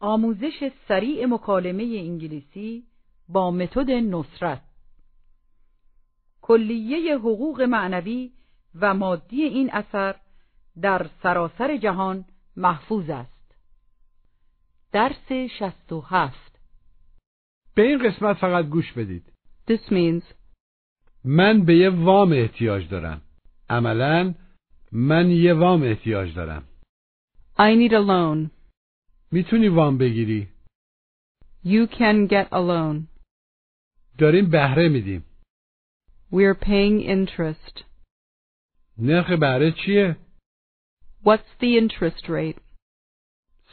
آموزش سریع مکالمه انگلیسی با متد نصرت. کلیه حقوق معنوی و مادی این اثر در سراسر جهان محفوظ است. درس شست و هفت. به این قسمت فقط گوش بدید. This means من به یه وام احتیاج دارم. عملا من یه وام احتیاج دارم. I need a loan. می‌تونی وام بگیری You can get a loan. داریم بهره میدیم We're paying interest. نرخ بهره چیه What's the interest rate?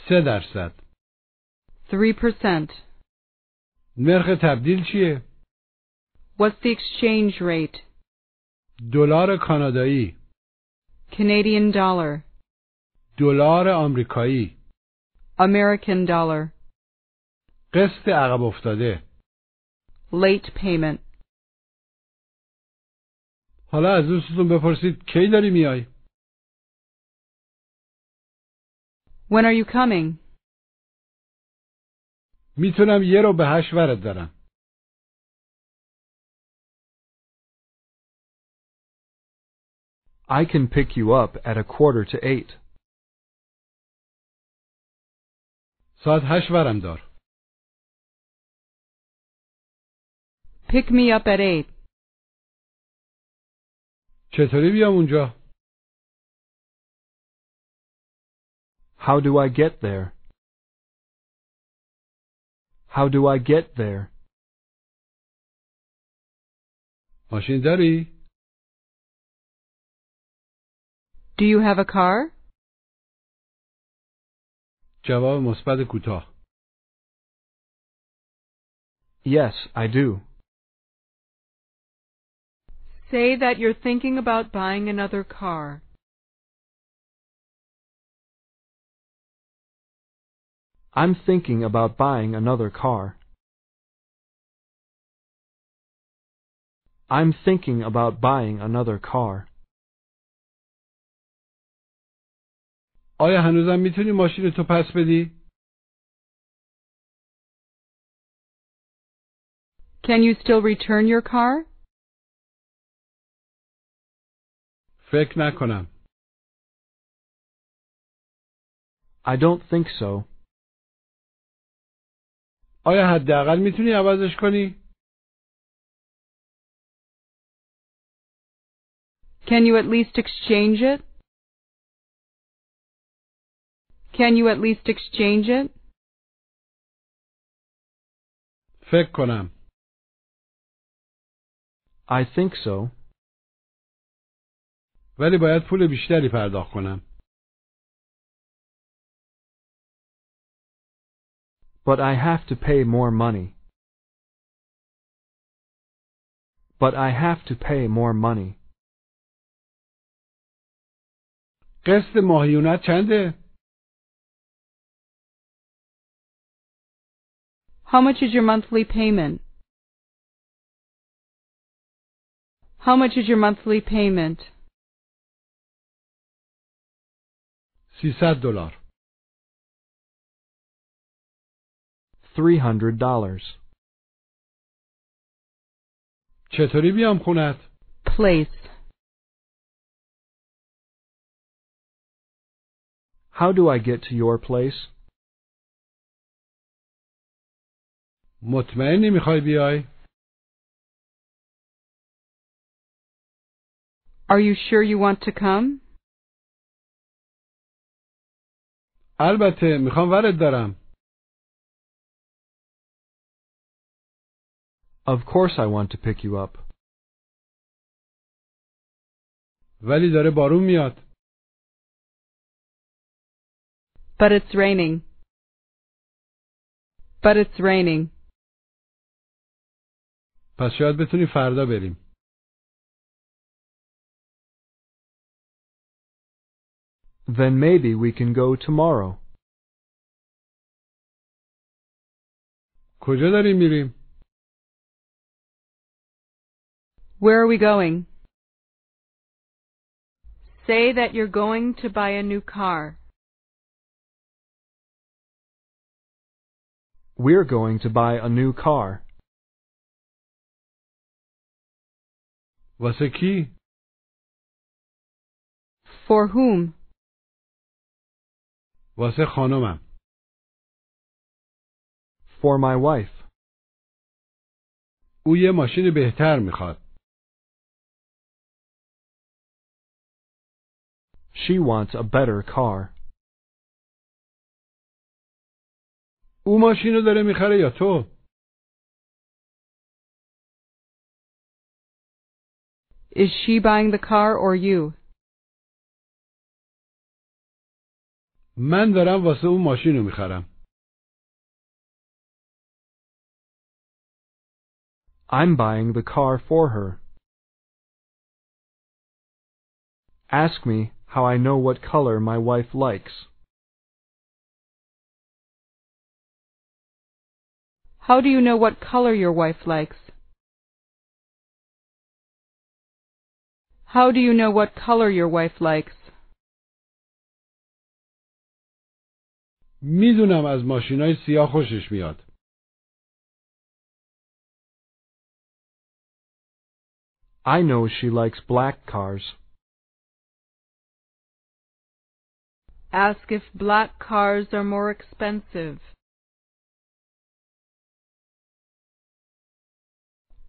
سه درصد 3%. نرخ تبدیل چیه What's the exchange rate? دلار کانادایی Canadian dollar. دلار آمریکایی American dollar. قسط عقب افتاده Late payment. حالا از دوستتون بپرسید کی داری میای When are you coming? میتونم یه رو به هشت ورد دارم I can pick you up at a quarter to eight. ساعت هشت ورم دار Pick me up at eight. چطوری بیام اونجا How do I get there? How do I get there? ماشین داری Do you have a car? جواب مثبت کوتاه Yes, I do. Say that you're thinking about buying another car. I'm thinking about buying another car. I'm thinking about buying another car. آیا هنوزم میتونی ماشین تو پس بدی Can you still return your car? فکر نکنم I don't think so. آیا حداقل میتونی عوضش کنی Can you at least exchange it? Can you at least exchange it? فکر کنم I think so. ولی باید پول بیشتری پرداخت کنم But I have to pay more money. But I have to pay more money. قسط ماهیونت چنده How much is your monthly payment? How much is your monthly payment? 300 دلار $300. چطوری بیام خونت Place. How do I get to your place? مطمئنی میخوای بیای Are you sure you want to come? البته میخوام ورد دارم Of course I want to pick you up. ولی داره بارون میاد But it's raining. But it's raining. پس شاید بتونی فردا بریم Then maybe we can go tomorrow. کجا داریم میریم Where are we going? Say that you're going to buy a new car. We're going to buy a new car. واسه کی؟ For whom? واسه خانمم For my wife. او یه ماشین بهتر می‌خواد She wants a better car. او ماشین رو داره می‌خره یا تو؟ Is she buying the car or you? من دارم واسه او ماشین رو میخرم I'm buying the car for her. Ask me how I know what color my wife likes. How do you know what color your wife likes? How do you know what color your wife likes? میدونم از ماشینای سیاه خوشش میاد I know she likes black cars. Ask if black cars are more expensive.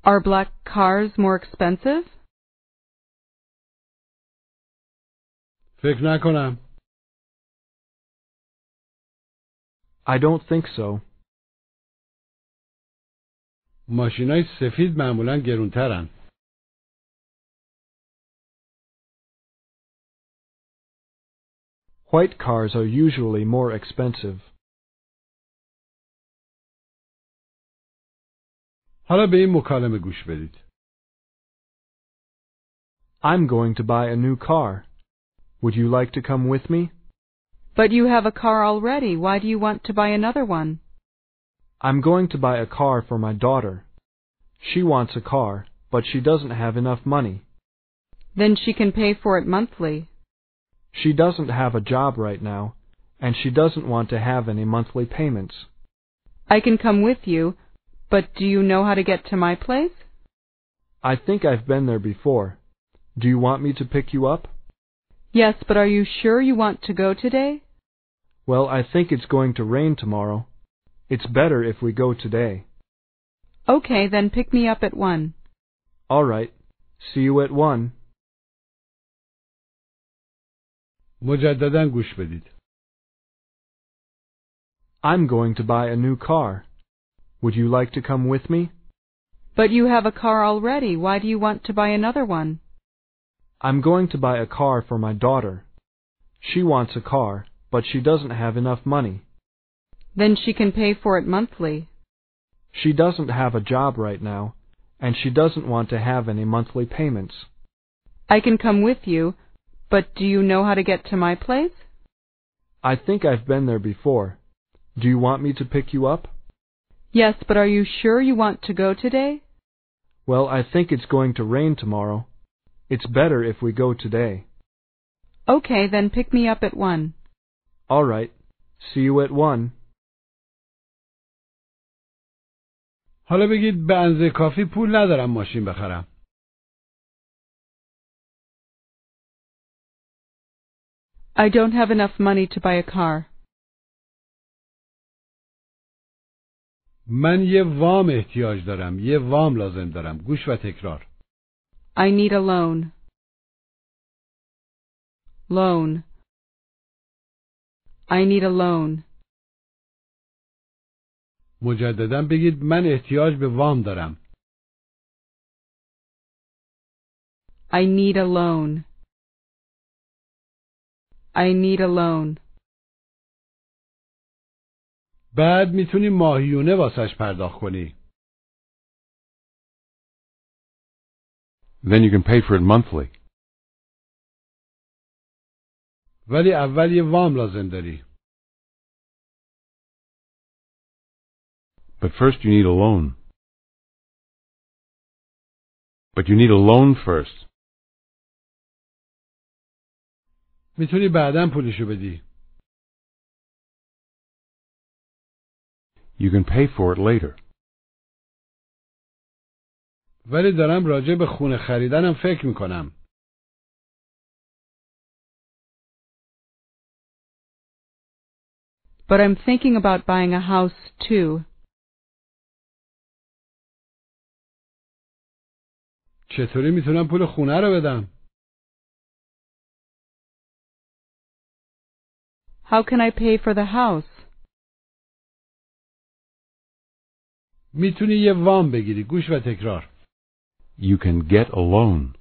Are black cars more expensive? فکر نکنم I don't think so. ماشینای سفید معمولا گرونترن White cars are usually more expensive. حالا به این مکالمه گوش بدید I'm going to buy a new car. Would you like to come with me? But you have a car already. Why do you want to buy another one? I'm going to buy a car for my daughter. She wants a car, but she doesn't have enough money. Then she can pay for it monthly. She doesn't have a job right now, and she doesn't want to have any monthly payments. I can come with you, but do you know how to get to my place? I think I've been there before. Do you want me to pick you up? Yes, but are you sure you want to go today? Well, I think it's going to rain tomorrow. It's better if we go today. Okay, then pick me up at one. All right. See you at one. مجددا گوش بدید I'm going to buy a new car. Would you like to come with me? But you have a car already. Why do you want to buy another one? I'm going to buy a car for my daughter. She wants a car, but she doesn't have enough money. Then she can pay for it monthly. She doesn't have a job right now, and she doesn't want to have any monthly payments. I can come with you, but do you know how to get to my place? I think I've been there before. Do you want me to pick you up? Yes, but are you sure you want to go today? Well, I think it's going to rain tomorrow. It's better if we go today. Okay, then pick me up at one. All right. See you at one. حالا بگید به اندازه کافی پول ندارم ماشین بخرم I don't have enough money to buy a car. من یه وام احتیاج دارم یه وام لازم دارم گوش و تکرار I need a loan. Loan. I need a loan. مجددا بگید من احتیاج به وام دارم I need a loan. I need a loan. بعد می‌تونی ماهیونه واسش پرداخت کنی Then you can pay for it monthly. ولی اول یه وام لازم داری But first you need a loan. But you need a loan first. میتونی بعدا پولشو بدی You can pay for it later. ولی دارم راجع به خونه خریدنم فکر می‌کنم. But I'm thinking about buying a house too. چطوری می‌تونم پول خونه رو بدم؟ How can I pay for the house? می‌تونی یه وام بگیری. گوش و تکرار. You can get a loan.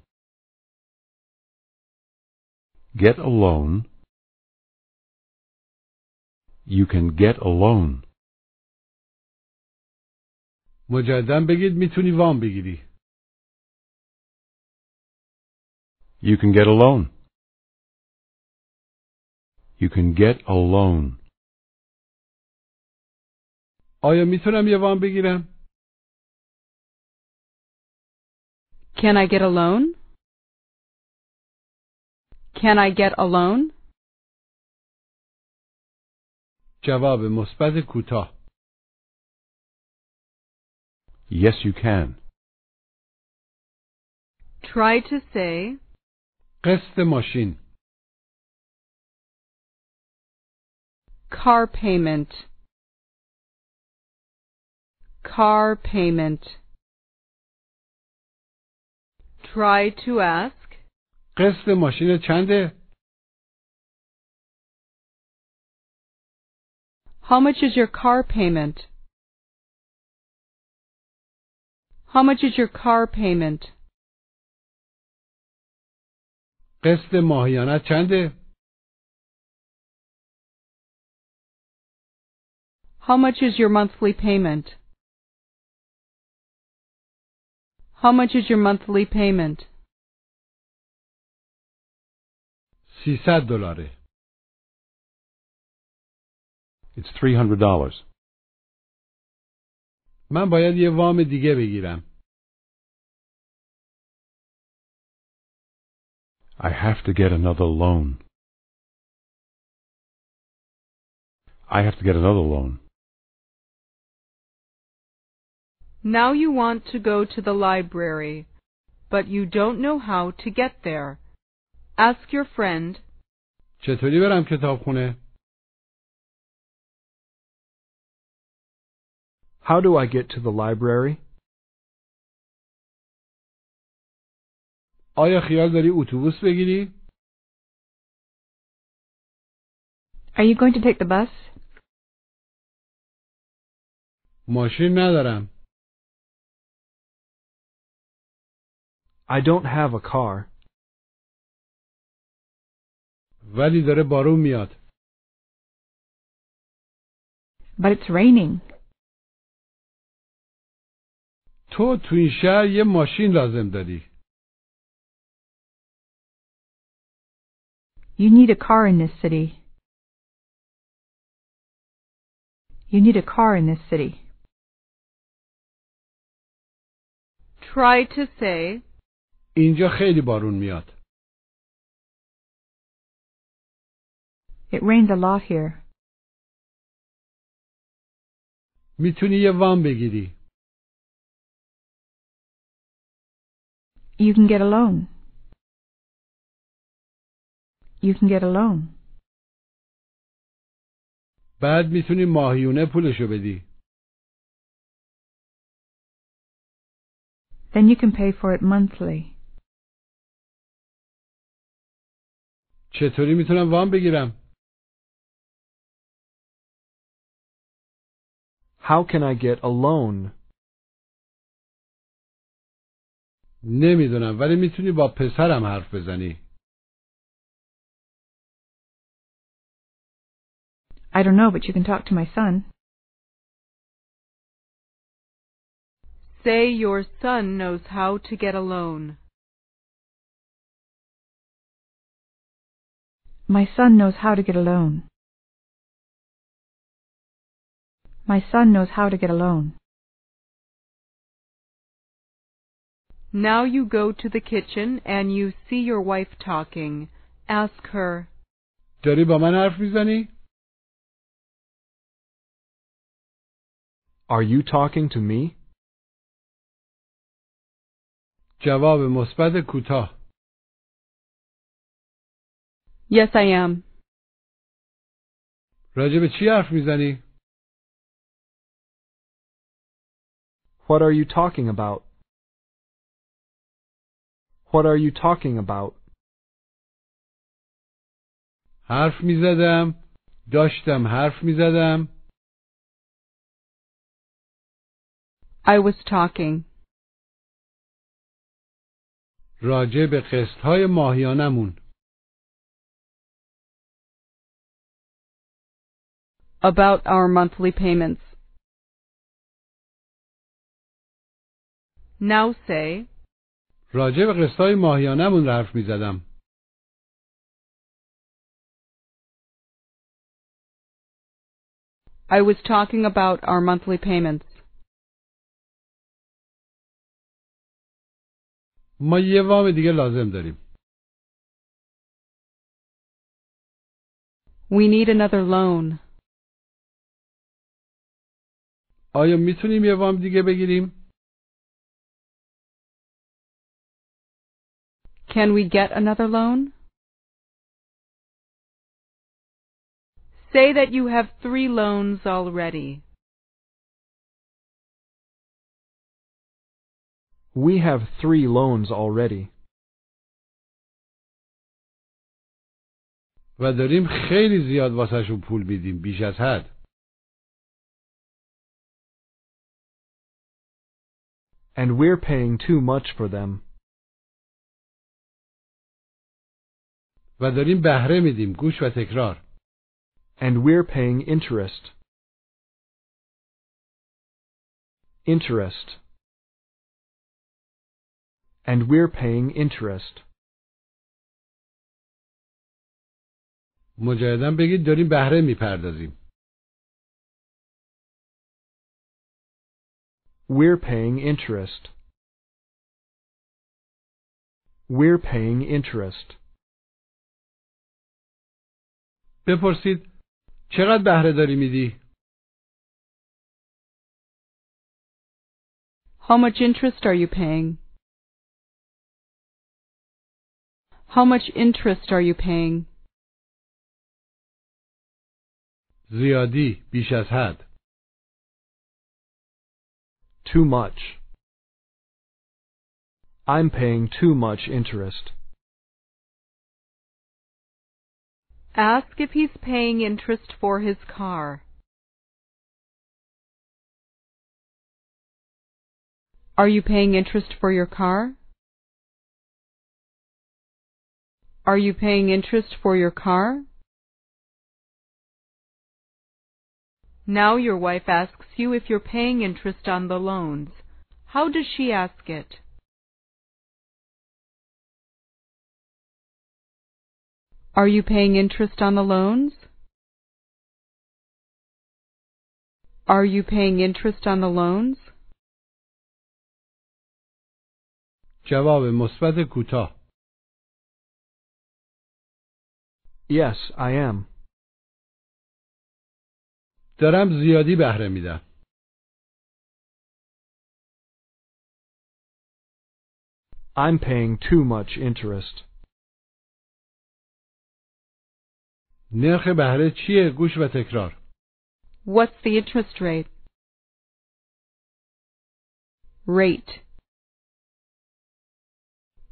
Get a loan. You can get a loan. مجددا بگید میتونی وام بگیری. You can get a loan. You can get a loan. آیا میتونم یه وام بگیرم؟ Can I get a loan? Can I get a loan? جواب مثبت کوتاه. Yes, you can. Try to say, قسط ماشین. car payment. Car payment. Try to ask, قسط ماشین چنده؟ how much is your car payment? How much is your car payment? قسط ماهیانه چنده؟ How much is your monthly payment? How much is your monthly payment? 300 دلاره. It's $300. من باید یه وام دیگه بگیرم. I have to get another loan. I have to get another loan. Now you want to go to the library, but you don't know how to get there. Ask your friend, چطوری برم کتابخونه؟ How do I get to the library? آیا خیال داری اتوبوس بگیری؟ Are you going to take the bus? ماشین ندارم. I don't have a car, ولی داره بارون میاد. But it's raining. تو تو این شهر یه ماشین لازم داری. You need a car in this city. You need a car in this city. try to say, اینجا خیلی بارون میاد. It rains a lot here. می‌تونی یه وام بگیری. You can get a loan. You can get a loan. بعد می‌تونی ماهیونه پولشو بدی. Then you can pay for it monthly. چطوری میتونم وام بگیرم؟ how can I get a loan? نمیدونم ولی میتونی با پسرم حرف بزنی. I don't know, but you can talk to my son. say your son knows how to get a loan. My son knows how to get a loan. My son knows how to get a loan. Now you go to the kitchen and you see your wife talking. Ask her, داری با من حرف میزنی؟ Are you talking to me? جواب مثبت کوتاه Yes, I am. راجع به چی حرف میزنی؟ What are you talking about? What are you talking about? حرف میزدم داشتم حرف میزدم I was talking. راجع به قسط های ماهیانمون About our monthly payments. Now say, راجع به قسط های ماهیانمون حرف میزدم I was talking about our monthly payments. ما یه وام دیگه لازم داریم We need another loan. آیا میتونیم یه وام دیگه بگیریم؟ Can we get another loan? Say that you have three loans already. We have three loans already. و داریم خیلی زیاد واسهشون پول میدیم بیش از حد And we're paying too much for them. و داریم بهره میدیم گوش و تکرار And we're paying interest. Interest. And we're paying interest. مجددا بگید داریم بهره میپردازیم We're paying interest. We're paying interest. بپرسید چقدر بهره داری میدی؟ How much interest are you paying? How much interest are you paying? زیادی بیش از حد too much. I'm paying too much interest. Ask if he's paying interest for his car. Are you paying interest for your car? Are you paying interest for your car? Now your wife asks you if you're paying interest on the loans. How does she ask it? Are you paying interest on the loans? Are you paying interest on the loans? جواب مثبت کوتاه Yes, I am. دارم زیادی بهره میدم I'm paying too much interest. نرخ بهره چیه؟ گوش و تکرار What's the interest rate? Rate.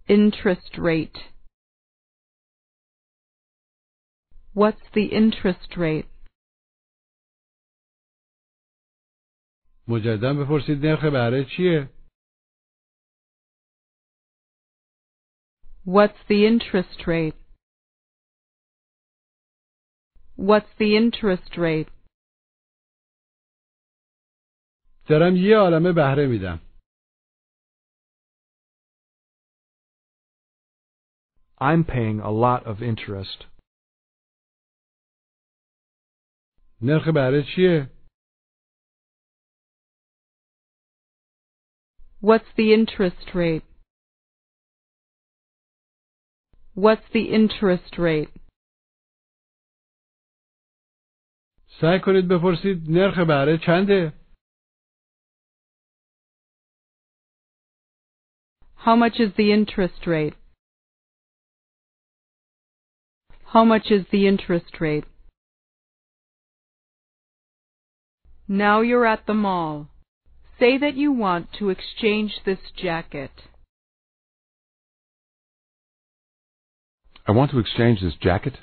Interest rate. What's the interest rate? مجددا بپرسید نرخ بهره چیه؟ What's the interest rate? What's the interest rate? دارم یه عالمه بهره میدم I'm paying a lot of interest. نرخ بهره چیه؟ What's the interest rate? What's the interest rate? سعی کنید بپرسید نرخ بهره چنده؟ How much is the interest rate? How much is the interest rate? Now you're at the mall. Say that you want to exchange this jacket. I want to exchange this jacket.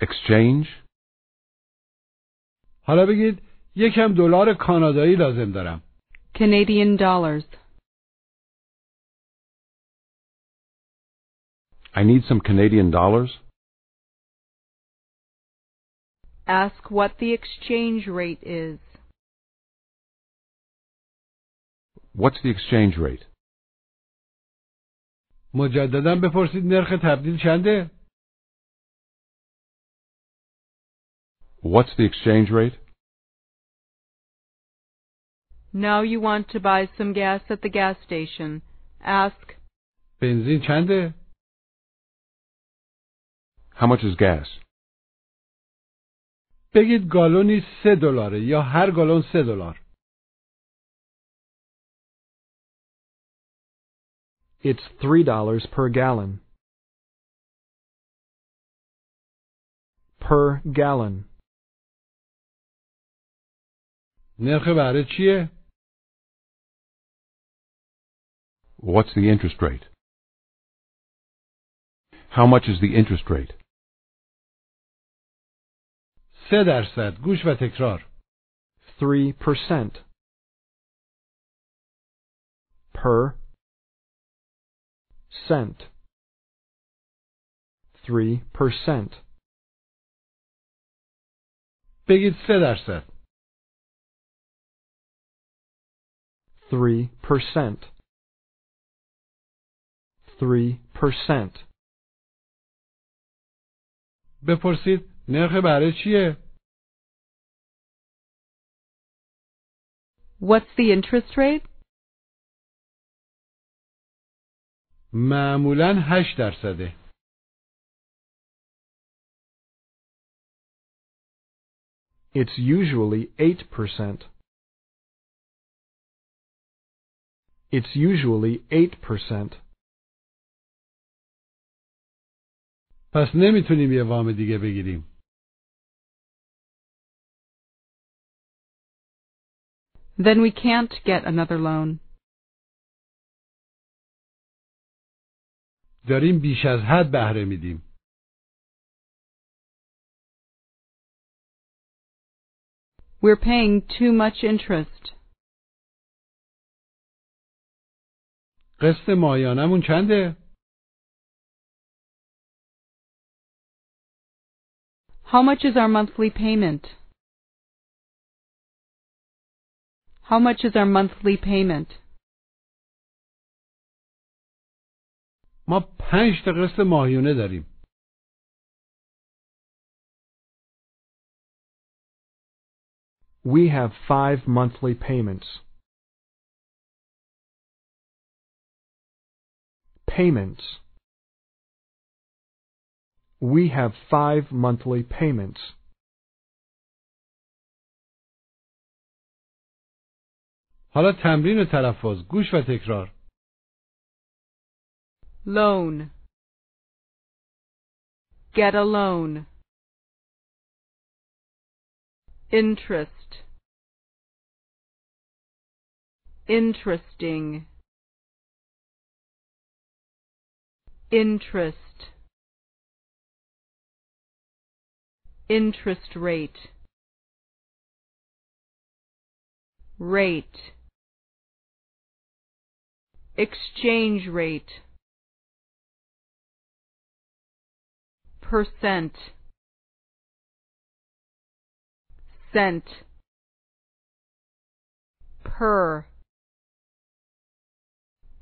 Exchange? حالا بگید یکم دلار کانادایی لازم دارم. Canadian dollars. I need some Canadian dollars. Ask what the exchange rate is. What's the exchange rate? مجددا بپرسید نرخ تبدیل چنده؟ What's the exchange rate? Now you want to buy some gas at the gas station. Ask, بنزین چنده؟ How much is gas? بگید گالونی سه دلاره یا هر گالون سه دلار. It's three dollars per gallon. Per gallon. نرخ بهره چیه؟ What's the interest rate? How much is the interest rate? سه درصد. گوش و تکرار. 3% per cent. 3% بگید سه درصد. 3% 3% بپرسید نرخ برای چیه؟ What's the interest rate? معمولا 8 درصده. It's usually eight percent. It's usually eight percent. پس نمیتونیم یه وام دیگه بگیریم. Then we can't get another loan. داریم بیش از حد بهره میدیم. We're paying too much interest. قسط ماهیانمون چنده؟ How much is our monthly payment? How much is our monthly payment? ما پنج تا قسط ماهیانه داریم. We have five monthly payments. Payments. We have five monthly payments. حالا تمرین تلفظ گوش و تکرار. Loan. Get a loan. Interest. Interesting. Interest. Interest rate. Rate. Exchange rate. Percent. Cent. Per.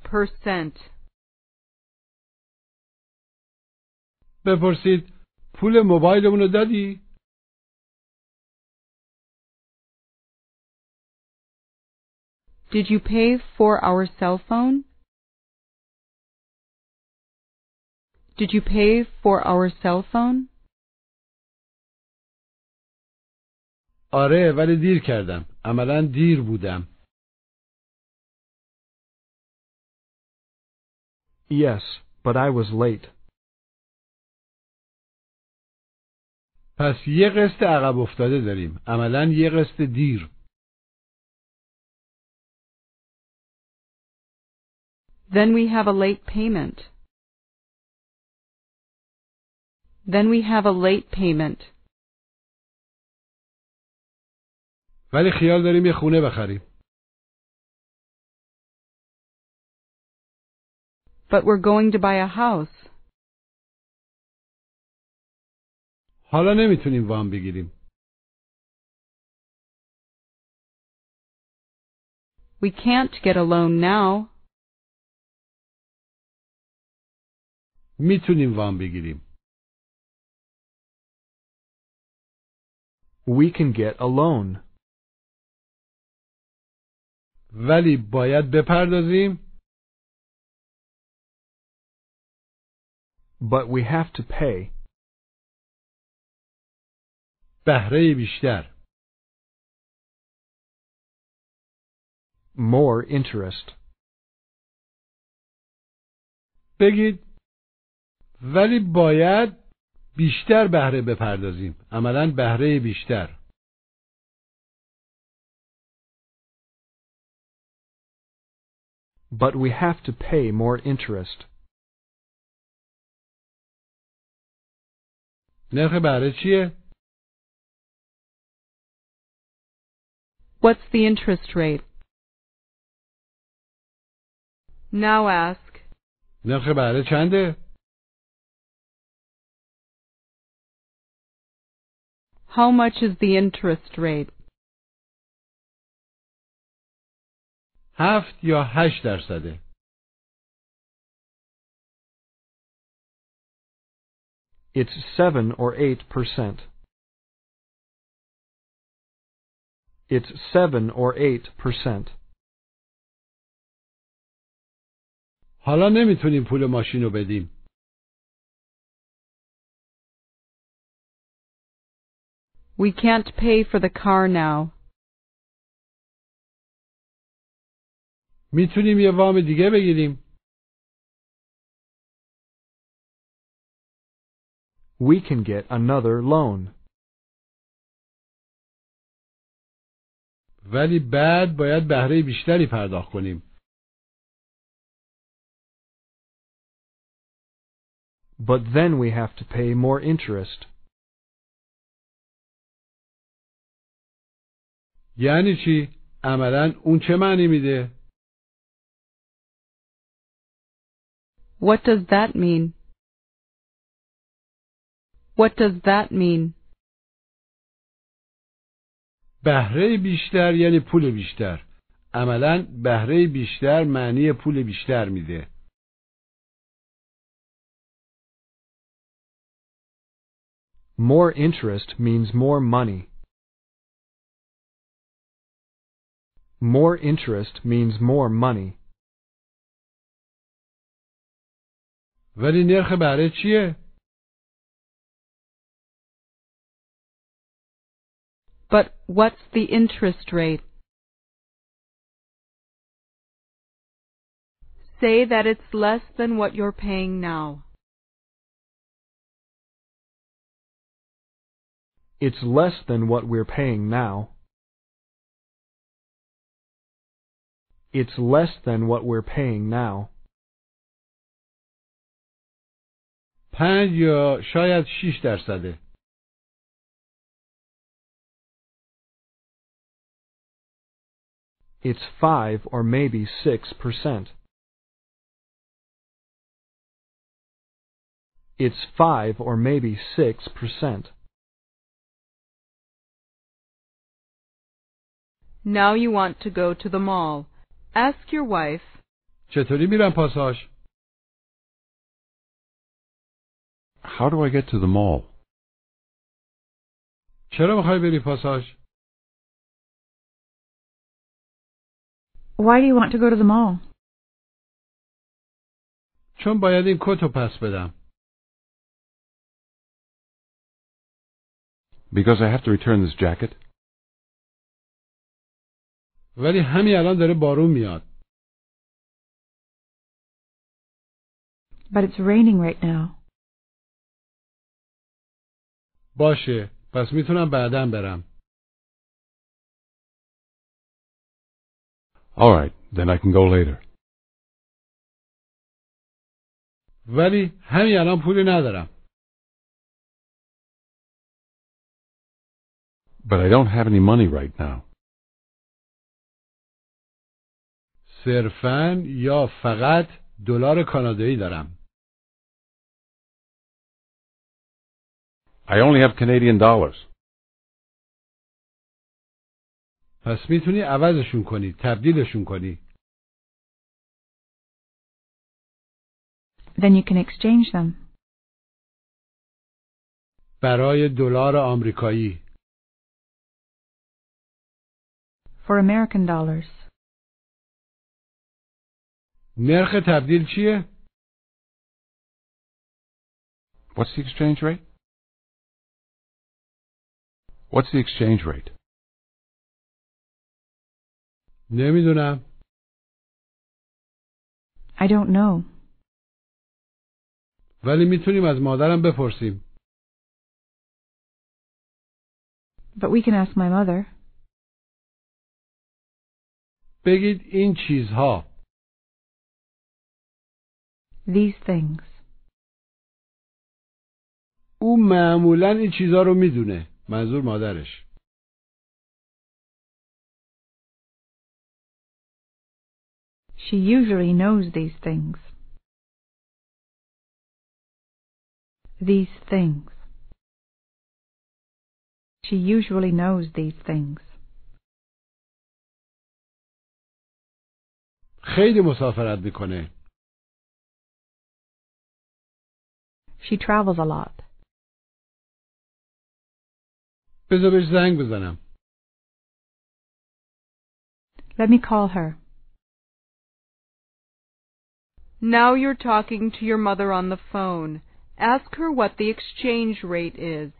Percent. بپرسید پول موبایلمون رو دادی؟ Did you pay for our cell phone? Did you pay for our cell phone? آره ولی دیر کردم. عملا دیر بودم. Yes, but I was late. پس یه قسط عقب افتاده داریم. عملا یه قسط دیر. Then we have a late payment. Then we have a late payment. ولی خیال داریم یه خونه بخریم But we're going to buy a house. حالا نمیتونیم وام بگیریم We can't get a loan now. میتونیم وام بگیریم We can get a loan. ولی باید بپردازیم But we have to pay. بهره بیشتر More interest. بگید ولی باید بیشتر بهره بپردازیم عملا بهره بیشتر But we have to pay more interest. نرخ بهره چیه؟ What's the interest rate? Now ask, نرخ بهره چنده؟ how much is the interest rate? هفت یا هشت درصده It's 7 or 8 percent. It's 7 or 8 percent. حالا نمیتونیم پول ماشین رو بدیم We can't pay for the car now. میتونیم یه وام دیگه بگیریم We can get another loan. ولی بعد باید بهره بیشتری پرداخت کنیم But then we have to pay more interest. یعنی چی؟ عملا اون چه معنی میده؟ What does that mean? What does that mean? بهره بیشتر یعنی پول بیشتر عملا بهره بیشتر معنی پول بیشتر میده More interest means more money. More interest means more money. ولی نرخ بهره چیه؟ But what's the interest rate? Say that it's less than what you're paying now. It's less than what we're paying now. It's less than what we're paying now. پنج یا شاید شیش درصده It's 5 or maybe 6 percent. It's 5 or maybe 6 percent. Now you want to go to the mall. Ask your wife, چطوری میرم پاساژ؟ How do I get to the mall? چرا میخوای بری پاساژ؟ Why do you want to go to the mall? چون باید این کت رو پس بدم Because I have to return this jacket? ولی همین الان داره بارون میاد But it's raining right now. باشه پس میتونم بعدا برم All right, then I can go later. ولی همین الان پولی ندارم But I don't have any money right now. صرفا یا فقط دلار کانادایی دارم I only have Canadian dollars. پس می‌تونی عوضشون کنی تبدیلشون کنی Then you can exchange them. برای دلار آمریکایی For American dollars. نرخ تبدیل چیه؟ What's the exchange rate? What's the exchange rate? نمی‌دونم I don't know. ولی می‌تونیم از مادرم بپرسیم But we can ask my mother. بگید این چیزها These things. او معمولا این چیزها رو می‌دونه منظور مادرش She usually knows these things. These things. She usually knows these things. خیلی مسافرت می‌کنه She travels a lot. بذار بهش زنگ بزنم Let me call her. Now you're talking to your mother on the phone. Ask her what the exchange rate is.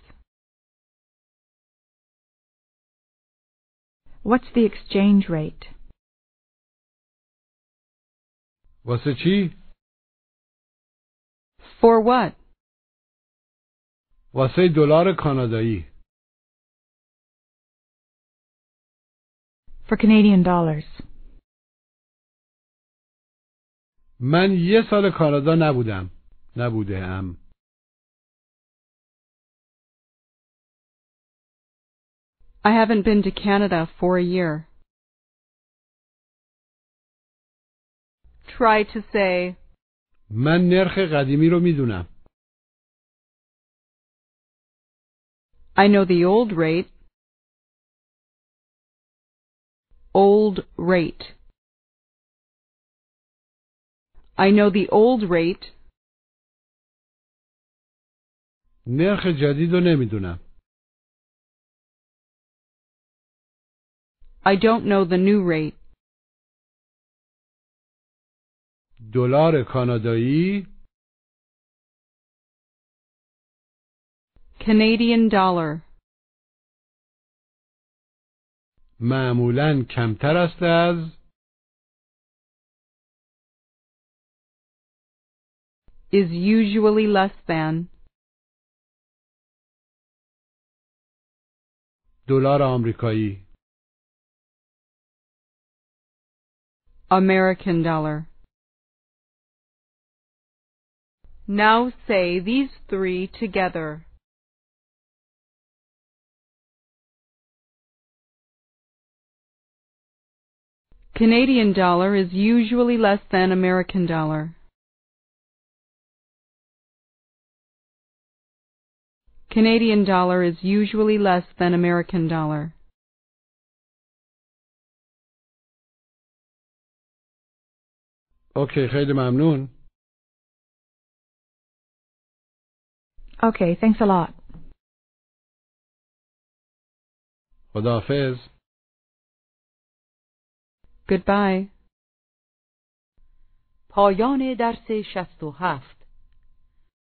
What's the exchange rate? واسه چی؟ For what? واسه دلار کانادایی For Canadian dollars. من یه سال کانادا نبودم نبوده ام I haven't been to Canada for a year. Try to say, من نرخ قدیمی رو می‌دونم I know the old rate. Old rate. I know the old rate. نرخ جدید رو نمیدونم I don't know the new rate. دلار کانادایی Canadian dollar. معمولا کمتر است از is usually less than دلار آمریکایی American dollar. Now say these three together. Canadian dollar is usually less than American dollar. Canadian dollar is usually less than American dollar. اوکی خیلی ممنون Okay, thanks a lot. خداحافظ Goodbye. پایان درس 67